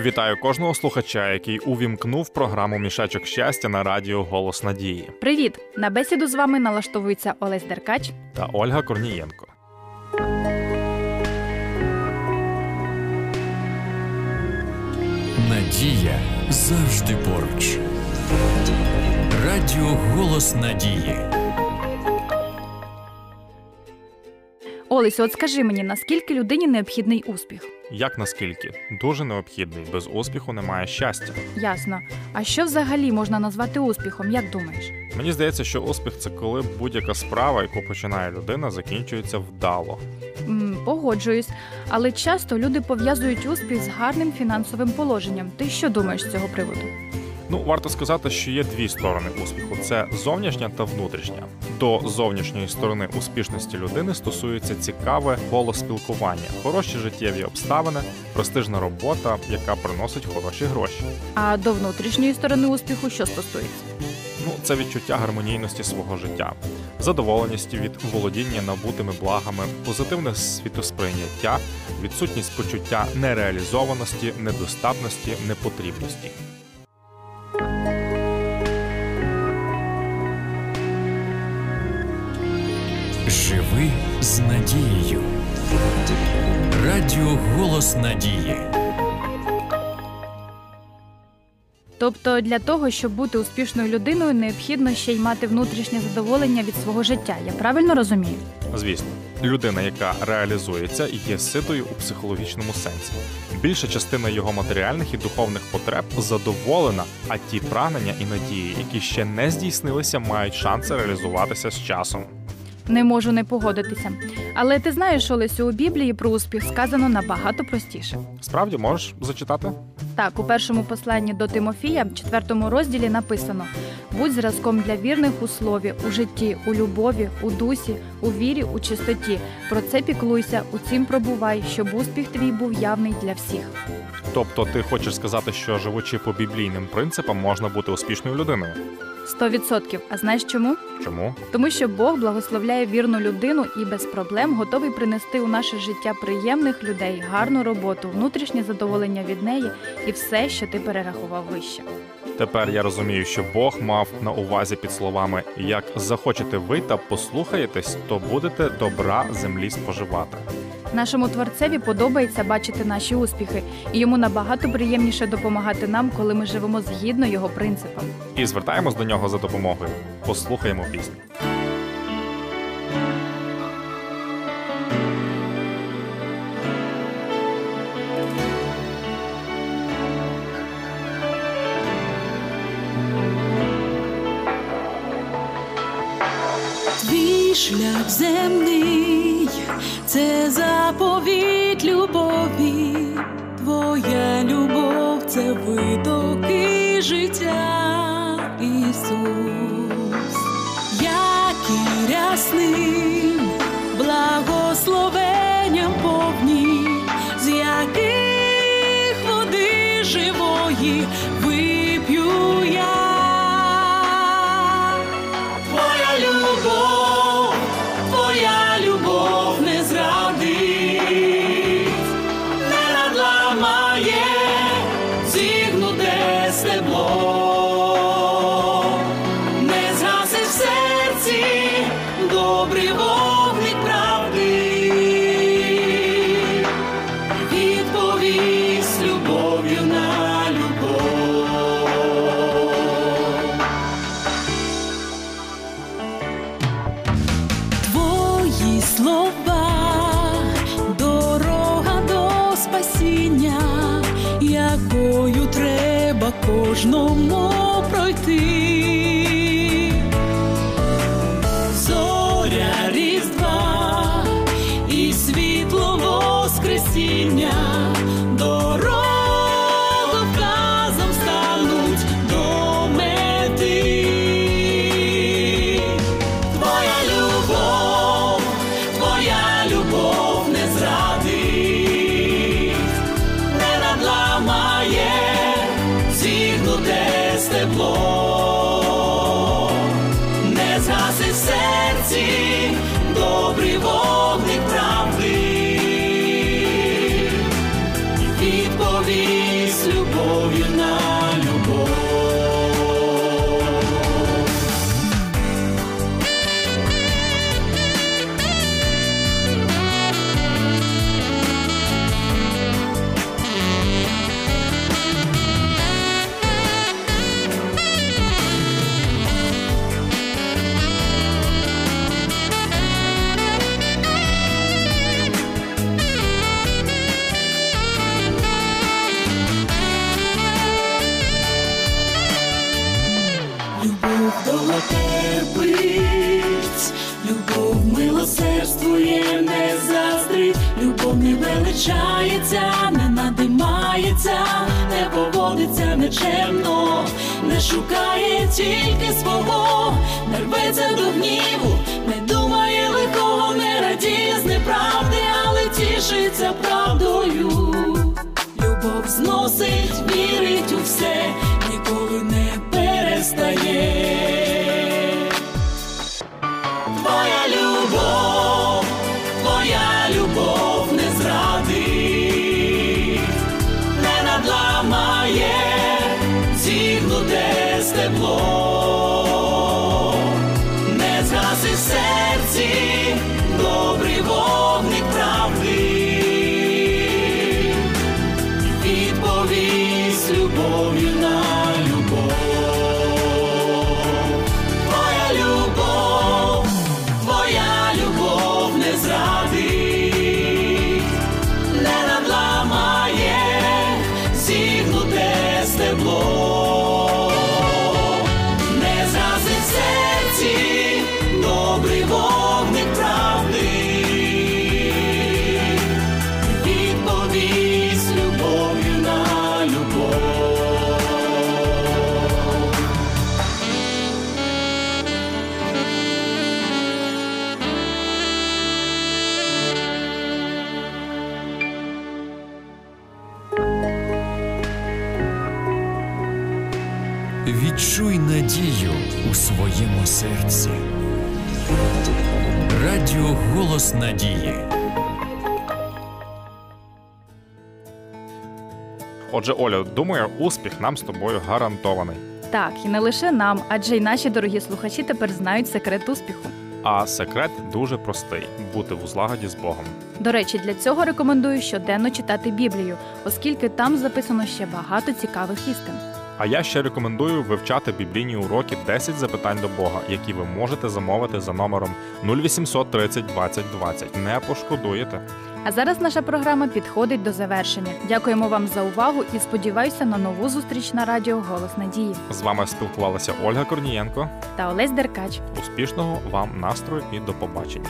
Вітаю кожного слухача, який увімкнув програму Мішечок щастя на радіо Голос Надії Привіт! На бесіду з вами налаштовується Олесь Деркач. та Ольга Корнієнко. Надія завжди поруч. Радіо Голос Надії. Олесь, от скажи мені, наскільки людині необхідний успіх? Як наскільки дуже необхідний, без успіху немає щастя. Ясно. А що взагалі можна назвати успіхом, як думаєш? Мені здається, що успіх це коли будь-яка справа, яку починає людина, закінчується вдало. М, погоджуюсь, але часто люди пов'язують успіх з гарним фінансовим положенням. Ти що думаєш з цього приводу? Ну, варто сказати, що є дві сторони успіху: це зовнішня та внутрішня. До зовнішньої сторони успішності людини стосується цікаве коло спілкування, хороші життєві обставини, престижна робота, яка приносить хороші гроші. А до внутрішньої сторони успіху що стосується? Ну, це відчуття гармонійності свого життя, задоволеності від володіння набутими благами, позитивне світосприйняття, відсутність почуття нереалізованості, недостатності, непотрібності. Живи з надією. Радіо Голос Надії. Тобто для того, щоб бути успішною людиною, необхідно ще й мати внутрішнє задоволення від свого життя. Я правильно розумію? Звісно, людина, яка реалізується, є ситою у психологічному сенсі. Більша частина його матеріальних і духовних потреб задоволена, а ті прагнення і надії, які ще не здійснилися, мають шанси реалізуватися з часом. Не можу не погодитися. Але ти знаєш, Олесю, у Біблії про успіх сказано набагато простіше. Справді можеш зачитати? Так, у першому посланні до Тимофія, четвертому розділі написано: будь зразком для вірних у слові, у житті, у любові, у дусі, у вірі, у чистоті. Про це піклуйся, у цім пробувай, щоб успіх твій був явний для всіх. Тобто, ти хочеш сказати, що живучи по біблійним принципам, можна бути успішною людиною? Сто відсотків. А знаєш чому? Чому? Тому що Бог благословляє вірну людину і без проблем готовий принести у наше життя приємних людей, гарну роботу, внутрішнє задоволення від неї і все, що ти перерахував вище. Тепер я розумію, що Бог мав на увазі під словами як захочете ви та послухаєтесь, то будете добра землі споживати. Нашому творцеві подобається бачити наші успіхи, і йому набагато приємніше допомагати нам, коли ми живемо згідно його принципам. І звертаємось до нього за допомогою. Послухаємо пісню. Твій шлях земний, це заповідь любові, твоя любов це витоки життя, Ісус, слова, дорога до спасіння, якою треба кожному пройти. Зоря різдва і світло воскресіння, вогник правди, відповідь відповість любов'ю на терпить, любов милосердствує, не заздрить, любов не величається, не надимається, не поводиться нечемно, не шукає тільки свого, не рветься до гніву, не думає лихого, не радіє з неправди, але тішиться правдою. Любов зносить, вірить у все, ніколи не зігнуте стебло, не згаси серці добрий вогник правди. Відповість любов'ю на Відчуй надію у своєму серці. Радіо Голос Надії. Отже, Оля, думаю, успіх нам з тобою гарантований. Так, і не лише нам, адже й наші дорогі слухачі тепер знають секрет успіху. А секрет дуже простий бути в злагоді з Богом. До речі, для цього рекомендую щоденно читати Біблію, оскільки там записано ще багато цікавих істин. А я ще рекомендую вивчати біблійні уроки 10 запитань до Бога, які ви можете замовити за номером 0800 30 20 20. Не пошкодуєте. А зараз наша програма підходить до завершення. Дякуємо вам за увагу і сподіваюся на нову зустріч на радіо Голос Надії З вами спілкувалася Ольга Корнієнко. та Олесь Деркач. Успішного вам настрою і до побачення.